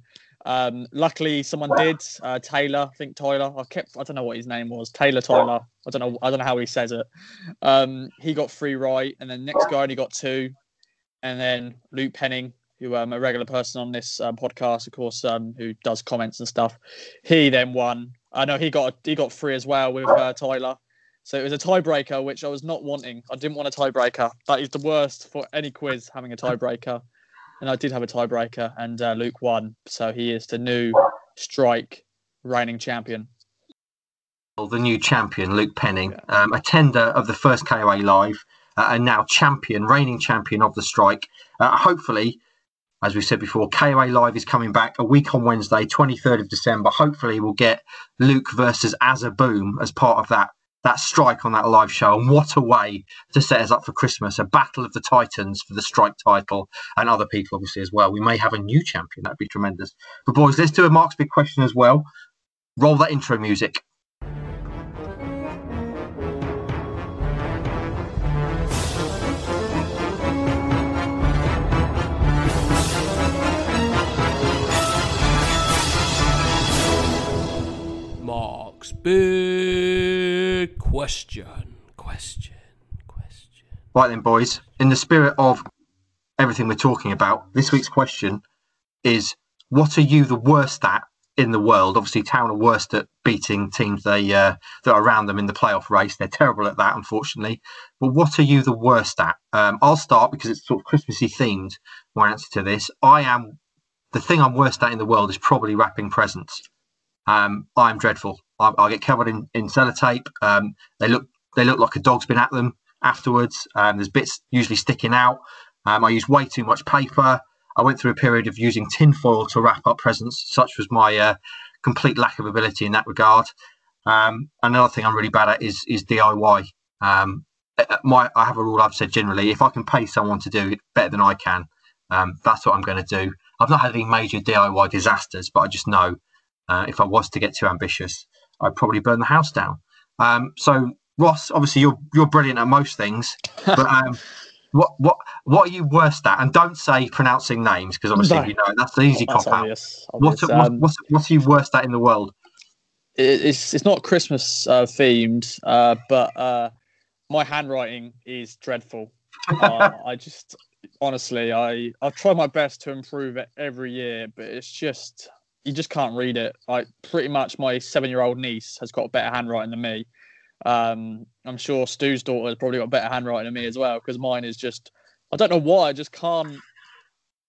Um, luckily, someone did. Uh, Taylor, I think Tyler. I kept. I don't know what his name was. Taylor Tyler. I don't know. I don't know how he says it. Um, he got three right, and then next guy only got two, and then Luke Penning who um, a regular person on this um, podcast, of course, um, who does comments and stuff. He then won. I know he got he got three as well with uh, Tyler. So it was a tiebreaker, which I was not wanting. I didn't want a tiebreaker. That is the worst for any quiz having a tiebreaker. And I did have a tiebreaker, and uh, Luke won. So he is the new strike reigning champion. Well, The new champion, Luke Penning, yeah. um, attender of the first KOA Live, uh, and now champion, reigning champion of the strike. Uh, hopefully, as we said before, KOA Live is coming back a week on Wednesday, 23rd of December. Hopefully, we'll get Luke versus Azza Boom as part of that that strike on that live show. And what a way to set us up for Christmas! A battle of the Titans for the strike title, and other people obviously as well. We may have a new champion. That'd be tremendous. But boys, let's do a Mark's big question as well. Roll that intro music. Big question, question, question. Right then, boys. In the spirit of everything we're talking about, this week's question is: What are you the worst at in the world? Obviously, Town are worst at beating teams they uh, that are around them in the playoff race. They're terrible at that, unfortunately. But what are you the worst at? Um, I'll start because it's sort of Christmassy themed my answer to this. I am the thing I'm worst at in the world is probably wrapping presents. Um, I'm dreadful. I, I, get covered in, in sellotape. Um, they look they look like a dog's been at them afterwards. Um, there's bits usually sticking out. Um, I use way too much paper. I went through a period of using tin foil to wrap up presents. Such was my uh, complete lack of ability in that regard. Um, another thing I'm really bad at is is DIY. Um, uh, uh, my I have a rule I've said generally: if I can pay someone to do it better than I can, um, that's what I'm going to do. I've not had any major DIY disasters, but I just know uh, if I was to get too ambitious, I'd probably burn the house down. Um, so Ross, obviously you're you're brilliant at most things, but um, what what what are you worst at? And don't say pronouncing names because obviously no. you know that's the easy cop out. Obvious, obvious. What, um, what, what, are you worst at in the world? It's it's not Christmas uh, themed, uh, but uh, my handwriting is dreadful. Uh, I just honestly, I I try my best to improve it every year, but it's just you just can't read it. Like pretty much, my seven-year-old niece has got a better handwriting than me. Um, I'm sure Stu's daughter has probably got better handwriting than me as well because mine is just I don't know why I just can't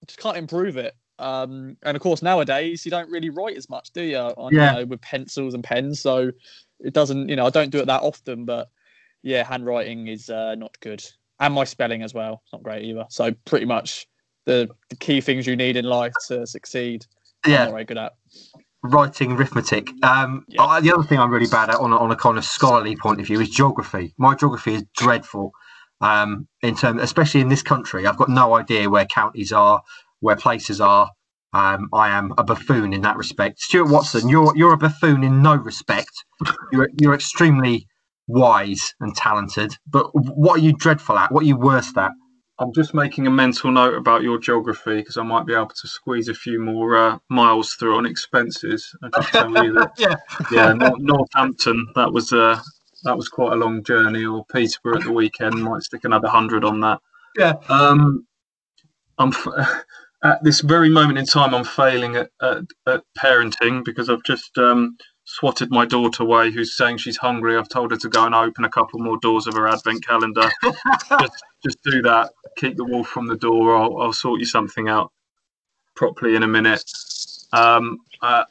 just can't improve it. Um, and of course nowadays you don't really write as much, do you? On, yeah. Know, with pencils and pens, so it doesn't. You know, I don't do it that often, but yeah, handwriting is uh, not good, and my spelling as well. It's not great either. So pretty much the the key things you need in life to succeed. Yeah, I'm not very good at writing arithmetic. Um, yeah. I, the other thing I'm really bad at on a, on a kind of scholarly point of view is geography. My geography is dreadful. Um, in terms, especially in this country, I've got no idea where counties are, where places are. Um, I am a buffoon in that respect. Stuart Watson, you're you're a buffoon in no respect. You're you're extremely wise and talented, but what are you dreadful at? What are you worst at? I'm just making a mental note about your geography because I might be able to squeeze a few more uh, miles through on expenses. I just tell you that, yeah, yeah, Northampton. That was uh, that was quite a long journey. Or Peterborough at the weekend might stick another hundred on that. Yeah. Um, I'm f- at this very moment in time. I'm failing at, at, at parenting because I've just um, swatted my daughter away who's saying she's hungry. I've told her to go and open a couple more doors of her advent calendar. just, just do that. Keep the wolf from the door. I'll, I'll sort you something out properly in a minute. Um, uh,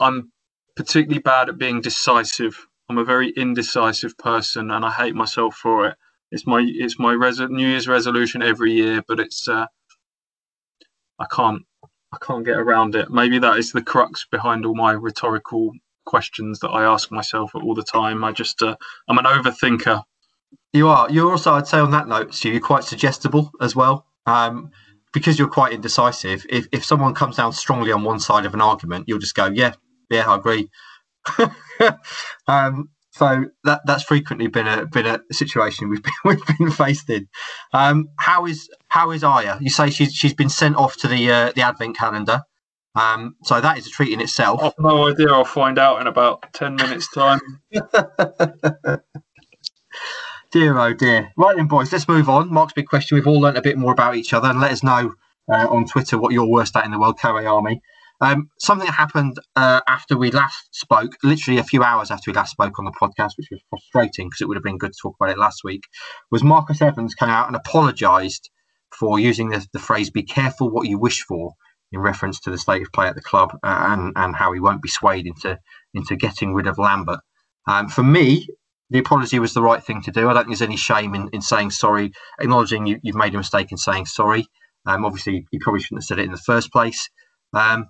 I'm particularly bad at being decisive. I'm a very indecisive person, and I hate myself for it. It's my it's my res- New Year's resolution every year, but it's uh, I can't I can't get around it. Maybe that is the crux behind all my rhetorical questions that I ask myself all the time. I just uh, I'm an overthinker. You are. You're also, I'd say, on that note, Stu, you're quite suggestible as well. Um, because you're quite indecisive. If if someone comes down strongly on one side of an argument, you'll just go, yeah, yeah, I agree. um, so that that's frequently been a been a situation we've been we've been faced in. Um, how is how is Aya? You say she's she's been sent off to the uh, the advent calendar. Um, so that is a treat in itself. I've no idea. I'll find out in about 10 minutes' time. dear, oh dear. Right then, boys, let's move on. Mark's big question. We've all learnt a bit more about each other and let us know uh, on Twitter what you're worst at in the world, Carry Army. Um, something happened uh, after we last spoke, literally a few hours after we last spoke on the podcast, which was frustrating because it would have been good to talk about it last week, was Marcus Evans came out and apologised for using the, the phrase "be careful what you wish for" in reference to the state of play at the club uh, and and how he won't be swayed into into getting rid of Lambert. Um, for me, the apology was the right thing to do. I don't think there's any shame in, in saying sorry, acknowledging you, have made a mistake in saying sorry. Um, obviously, you probably shouldn't have said it in the first place. Um,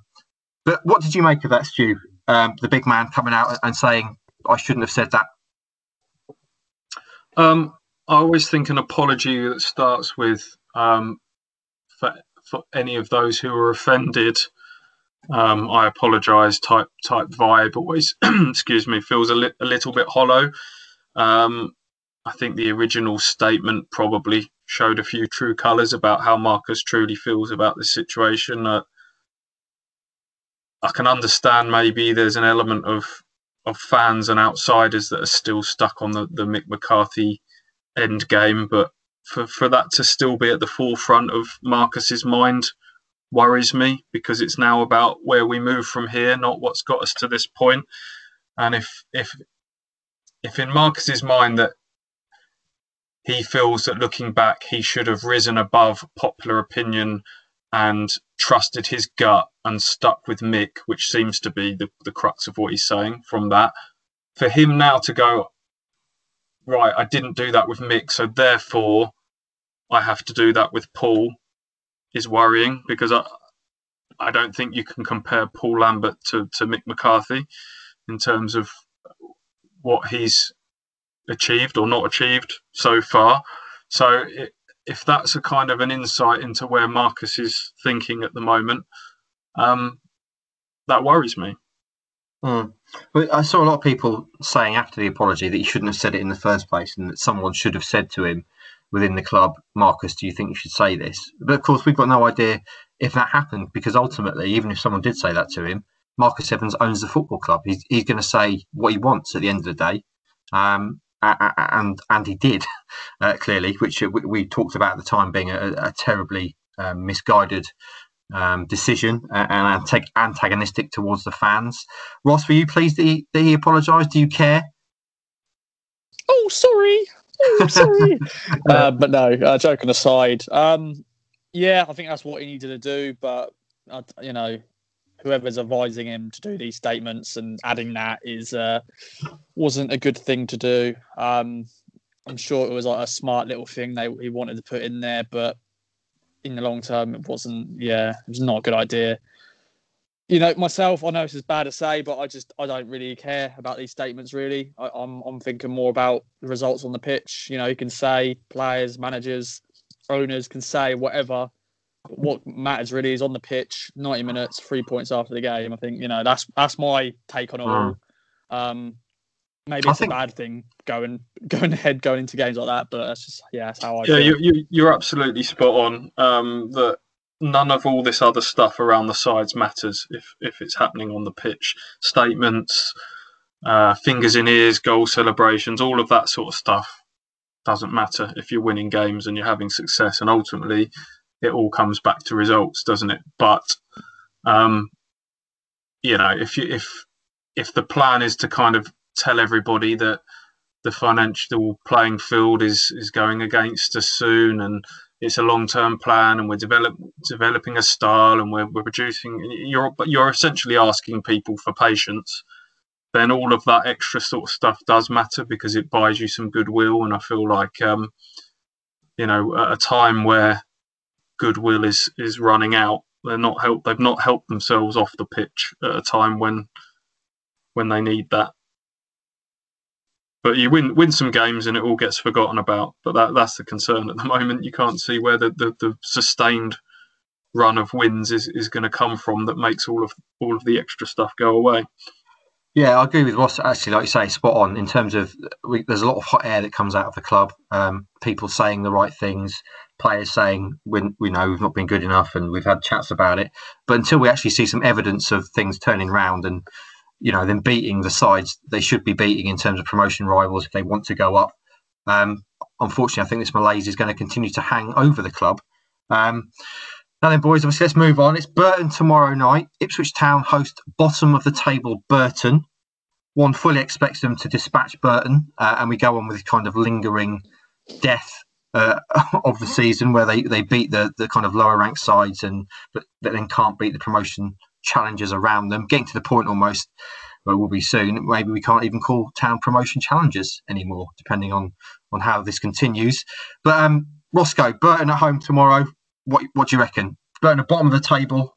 but what did you make of that, Stu? Um, the big man coming out and saying, I shouldn't have said that. Um, I always think an apology that starts with um, for for any of those who were offended. Um, I apologise. Type type vibe always, excuse me, feels a, li- a little bit hollow. Um, I think the original statement probably showed a few true colours about how Marcus truly feels about this situation. Uh, I can understand maybe there's an element of of fans and outsiders that are still stuck on the, the Mick McCarthy end game, but for, for that to still be at the forefront of Marcus's mind worries me because it's now about where we move from here, not what's got us to this point. And if if if in Marcus's mind that he feels that looking back he should have risen above popular opinion and trusted his gut and stuck with Mick, which seems to be the, the crux of what he's saying from that. For him now to go, right, I didn't do that with Mick, so therefore I have to do that with Paul is worrying because I, I don't think you can compare Paul Lambert to, to Mick McCarthy in terms of what he's achieved or not achieved so far. So it, if that's a kind of an insight into where Marcus is thinking at the moment, um, that worries me. Mm. I saw a lot of people saying after the apology that he shouldn't have said it in the first place, and that someone should have said to him within the club, "Marcus, do you think you should say this?" But of course, we've got no idea if that happened because ultimately, even if someone did say that to him, Marcus Evans owns the football club. He's, he's going to say what he wants at the end of the day. Um, and and he did uh, clearly, which we, we, talked about at the time being a, a terribly um, misguided um, decision and antagonistic towards the fans. Ross, were you pleased that he, that he apologised? Do you care? Oh, sorry. Oh, sorry. uh, but no, uh, joking aside, um, yeah, I think that's what he needed to do. But uh, you know, whoever's advising him to do these statements and adding that is uh, wasn't a good thing to do. Um, I'm sure it was like a smart little thing they he wanted to put in there, but in the long term, it wasn't. Yeah, it was not a good idea. You know, myself, I know this is bad to say, but I just I don't really care about these statements. Really, I, I'm I'm thinking more about the results on the pitch. You know, you can say players, managers, owners can say whatever what matters really is on the pitch, 90 minutes, three points after the game. I think, you know, that's that's my take on it all. Hmm. Um, maybe it's think... a bad thing going going ahead, going into games like that, but that's just, yeah, that's how I Yeah, you, you, you're absolutely spot on. Um, that none of all this other stuff around the sides matters if, if it's happening on the pitch. Statements, uh, fingers in ears, goal celebrations, all of that sort of stuff doesn't matter if you're winning games and you're having success. And ultimately, it all comes back to results, doesn't it? But um, you know, if you if if the plan is to kind of tell everybody that the financial playing field is is going against us soon and it's a long term plan and we're develop, developing a style and we're, we're producing you're you're essentially asking people for patience then all of that extra sort of stuff does matter because it buys you some goodwill and i feel like um, you know at a time where goodwill is is running out. They're not help. They've not helped themselves off the pitch at a time when when they need that. But you win win some games and it all gets forgotten about. But that that's the concern at the moment. You can't see where the, the, the sustained run of wins is, is going to come from that makes all of all of the extra stuff go away. Yeah, I agree with Ross. Actually, like you say, spot on in terms of we, there's a lot of hot air that comes out of the club. Um, people saying the right things, players saying we, we know we've not been good enough and we've had chats about it. But until we actually see some evidence of things turning round and you know them beating the sides they should be beating in terms of promotion rivals if they want to go up. Um, unfortunately, I think this malaise is going to continue to hang over the club. Um, now then, boys, obviously let's move on. It's Burton tomorrow night. Ipswich Town host bottom of the table Burton. One fully expects them to dispatch Burton, uh, and we go on with kind of lingering death uh, of the season where they, they beat the, the kind of lower ranked sides and but, but then can't beat the promotion challenges around them, getting to the point almost where we'll be soon. Maybe we can't even call town promotion challenges anymore, depending on on how this continues. But um, Roscoe, Burton at home tomorrow. What what do you reckon? Burton at bottom of the table.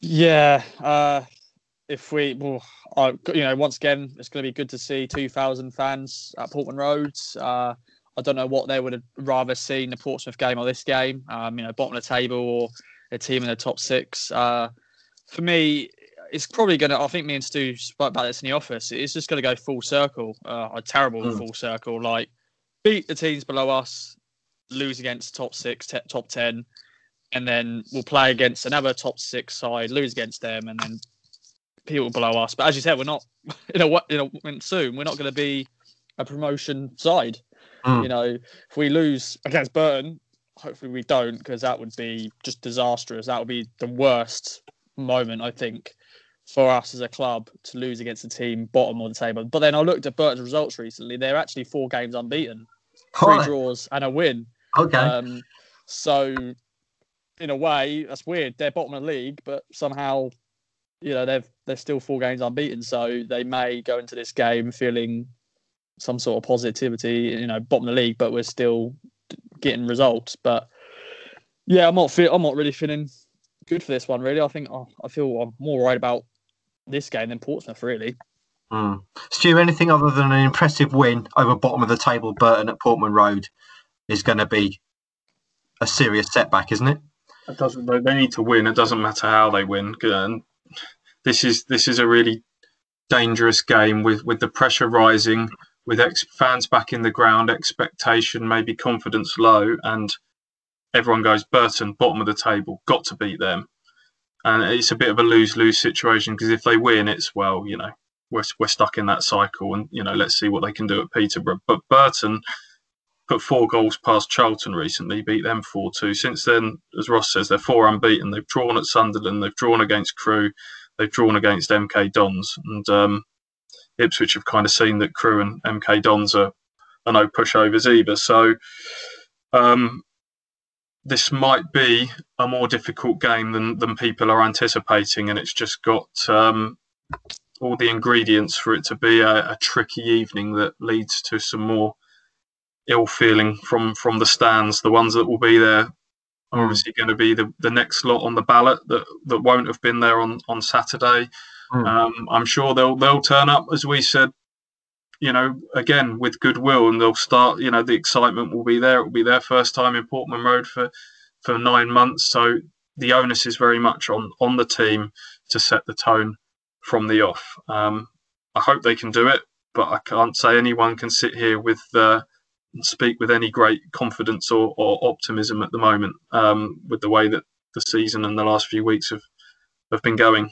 Yeah, uh, if we, well, uh, you know, once again, it's going to be good to see 2,000 fans at Portman Roads. Uh, I don't know what they would have rather seen the Portsmouth game or this game. Um, you know, bottom of the table or a team in the top six. Uh, for me, it's probably going to. I think me and Stu spoke about this in the office. It's just going to go full circle, uh, a terrible mm. full circle. Like beat the teams below us, lose against top six, t- top ten, and then we'll play against another top six side, lose against them, and then people below us. But as you said, we're not in a in a soon we're not going to be a promotion side. Mm. You know, if we lose against Burton, hopefully we don't, because that would be just disastrous. That would be the worst moment I think for us as a club to lose against a team bottom of the table. But then I looked at Burton's results recently. They're actually four games unbeaten, three draws and a win. Okay. Um, So, in a way, that's weird. They're bottom of the league, but somehow, you know, they've they're still four games unbeaten. So they may go into this game feeling some sort of positivity. You know, bottom of the league, but we're still getting results. But yeah, I'm not feel I'm not really feeling good for this one. Really, I think oh, I feel I'm more worried about this game than Portsmouth. Really. Mm. Stu, anything other than an impressive win over bottom of the table Burton at Portman Road is going to be a serious setback, isn't it? It doesn't. They need to win. It doesn't matter how they win. And this is this is a really dangerous game with with the pressure rising, with ex- fans back in the ground, expectation maybe confidence low, and everyone goes Burton bottom of the table, got to beat them, and it's a bit of a lose lose situation because if they win, it's well, you know, we're we're stuck in that cycle, and you know, let's see what they can do at Peterborough. But Burton put four goals past Charlton recently, beat them 4 2. Since then, as Ross says, they're four unbeaten. They've drawn at Sunderland, they've drawn against Crewe, they've drawn against MK Dons. And um, Ipswich have kind of seen that Crewe and MK Dons are, are no pushovers either. So um, this might be a more difficult game than, than people are anticipating, and it's just got. Um, all the ingredients for it to be a, a tricky evening that leads to some more ill feeling from from the stands. The ones that will be there are Hmm. obviously going to be the, the next lot on the ballot that, that won't have been there on, on Saturday. Mm. Um, I'm sure they'll they'll turn up as we said, you know, again with goodwill, and they'll start. You know, the excitement will be there. It will be their first time in Portman Road for for nine months. So the onus is very much on on the team to set the tone from the off. Um, I hope they can do it, but I can't say anyone can sit here with. Uh, speak with any great confidence or, or optimism at the moment um, with the way that the season and the last few weeks have, have been going.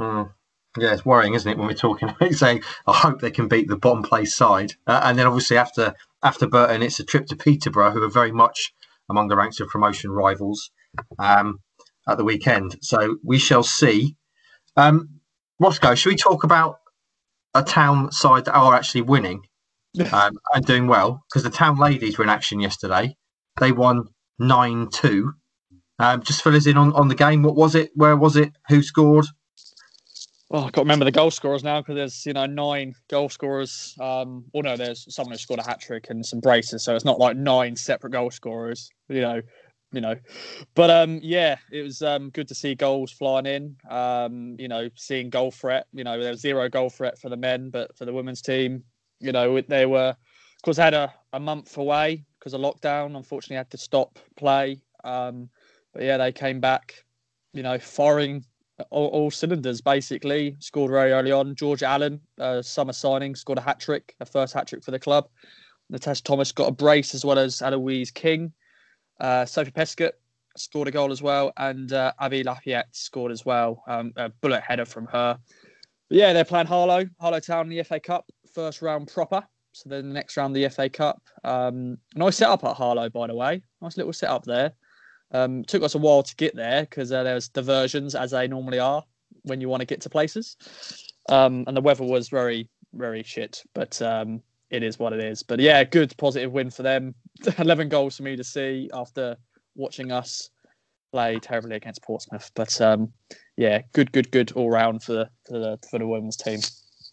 Mm. Yeah, it's worrying, isn't it, when we're talking about saying, I hope they can beat the bottom place side. Uh, and then obviously after after Burton, it's a trip to Peterborough, who are very much among the ranks of promotion rivals um, at the weekend. So we shall see. Um, Roscoe, should we talk about a town side that are actually winning um, and doing well? Because the town ladies were in action yesterday. They won 9 2. Um, just fill us in on, on the game. What was it? Where was it? Who scored? Oh, I can't remember the goal scorers now because there's you know nine goal scorers. Um, well, no, there's someone who scored a hat trick and some braces, so it's not like nine separate goal scorers. You know, you know, but um, yeah, it was um good to see goals flying in. Um, you know, seeing goal threat. You know, there was zero goal threat for the men, but for the women's team, you know, they were, of course, had a, a month away because of lockdown. Unfortunately, had to stop play. Um, but yeah, they came back. You know, firing all, all, cylinders basically. Scored very early on. George Allen, uh, summer signing, scored a hat trick, a first hat trick for the club. Natasha Thomas got a brace as well as Eloise King. Uh, Sophie Peskett scored a goal as well, and uh, Abbie Lafayette scored as well. Um, a bullet header from her. But yeah, they're playing Harlow, Harlow Town in the FA Cup, first round proper. So then the next round, the FA Cup. Um, nice setup at Harlow, by the way. Nice little setup there. Um, took us a while to get there because uh, there's diversions as they normally are when you want to get to places. Um, and the weather was very, very shit, but um, it is what it is. But yeah, good positive win for them. 11 goals for me to see after watching us play terribly against Portsmouth. But um, yeah, good, good, good all round for for the, for the women's team.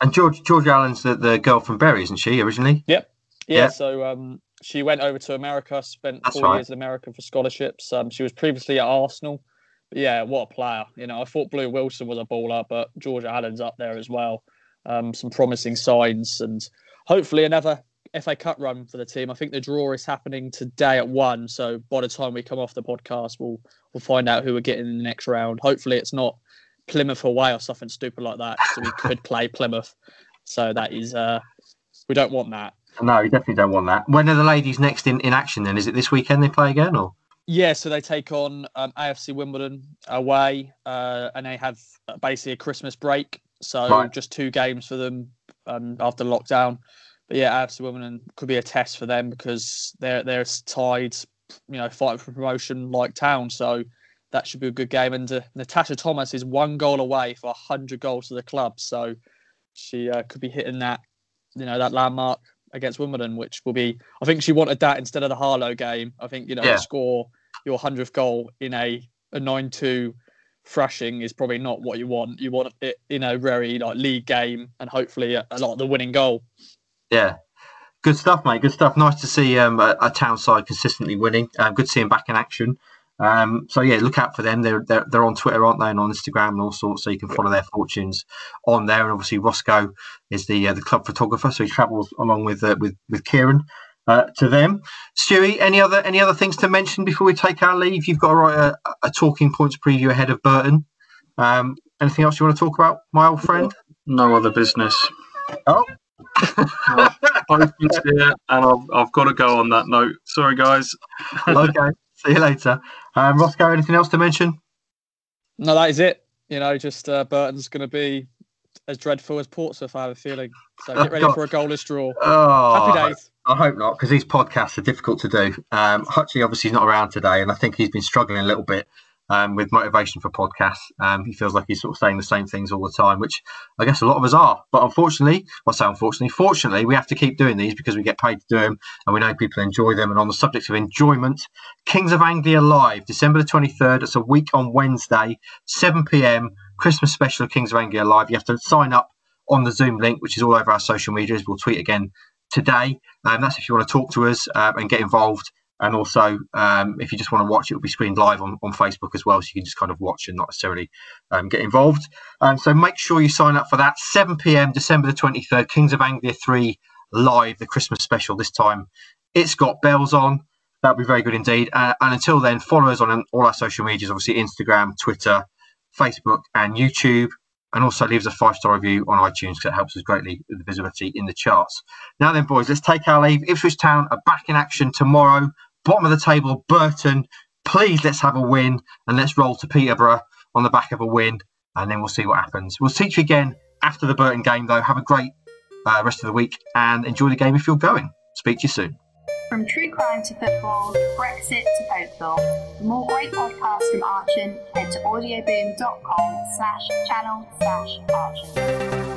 And George George Allen's the, the girl from Bury, isn't she, originally? Yep. Yeah, Yeah. so um, she went over to America, spent That's four right. years in America for scholarships. Um, she was previously at Arsenal. But yeah, what a player. You know, I thought Blue Wilson was a baller, but George Allen's up there as well. Um, some promising signs and hopefully another FA Cup run for the team. I think the draw is happening today at one. So by the time we come off the podcast, we'll we'll find out who we're getting in the next round. Hopefully it's not Plymouth away or something stupid like that. So we could play Plymouth. So that is uh we don't want that. No, you definitely don't want that. When are the ladies next in, in action then? Is it this weekend they play again or? Yeah, so they take on um, AFC Wimbledon away, uh, and they have uh, basically a Christmas break. So Right. just two games for them um, after lockdown. But yeah, AFC Wimbledon could be a test for them because they're they're tied, you know, fighting for promotion like Town. So that should be a good game. And uh, Natasha Thomas is one goal away for hundred goals to the club. So she uh, could be hitting that, you know, that landmark against Wimbledon, which will be. I think she wanted that instead of the Harlow game. I think you know Yeah. score your hundredth goal in a a nine two thrashing is probably not what you want. You want it in a very like league game and hopefully a, a lot of the winning goal. Yeah. Good stuff, mate. Good stuff. Nice to see um, a, a town side consistently winning. Um, good to see them back in action. Um, so yeah, look out for them. They're, they're they're on Twitter, aren't they, and on Instagram and all sorts. So you can follow their fortunes on there. And obviously Roscoe is the uh, the club photographer, so he travels along with uh, with with Kieran uh, to them. Stewie, any other any other things to mention before we take our leave? You've got to write a, a talking points preview ahead of Burton. Um, anything else you want to talk about, my old friend? No other business. Oh. Here, and I've, I've got to go on that note. Sorry, guys. okay. See you later. Um, Roscoe, anything else to mention? No, that is it. You know, just uh, Burton's going to be as dreadful as Portsmouth. I have a feeling. So Oh, get ready God. for a goalless draw. Oh, Happy days. I hope not, because these podcasts are difficult to do. Um, Hutchie obviously is not around today, and I think he's been struggling a little bit um, with motivation for podcasts. Um, he feels like he's sort of saying the same things all the time, which I guess a lot of us are. But unfortunately, I say unfortunately, fortunately, we have to keep doing these because we get paid to do them, and we know people enjoy them. And on the subject of enjoyment, Kings of Anglia live, December the twenty third. It's a week on Wednesday, seven pm. Christmas special of Kings of Anglia live. You have to sign up on the Zoom link, which is all over our social medias. We'll tweet again today. Um, that's if you want to talk to us um, and get involved. And also, um, if you just want to watch, it will be screened live on, on Facebook as well. So you can just kind of watch and not necessarily um, get involved. So make sure you sign up for that. 7 p.m., December the 23rd, Kings of Anglia 3 live, the Christmas special this time. It's got bells on. That'll be very good indeed. Uh, and until then, follow us on all our social medias obviously, Instagram, Twitter, Facebook, and YouTube. And also leave us a five star review on iTunes because it helps us greatly with the visibility in the charts. Now then, boys, let's take our leave. Ipswich Town are back in action tomorrow. Bottom of the table, Burton. Please let's have a win and let's roll to Peterborough on the back of a win, and then we'll see what happens. We'll teach you again after the Burton game, though. Have a great uh, rest of the week and enjoy the game if you're going. Speak to you soon. From true crime to football, Brexit to folklore. For more great podcasts from Archant, head to audioboom.com slash channel slash Archant.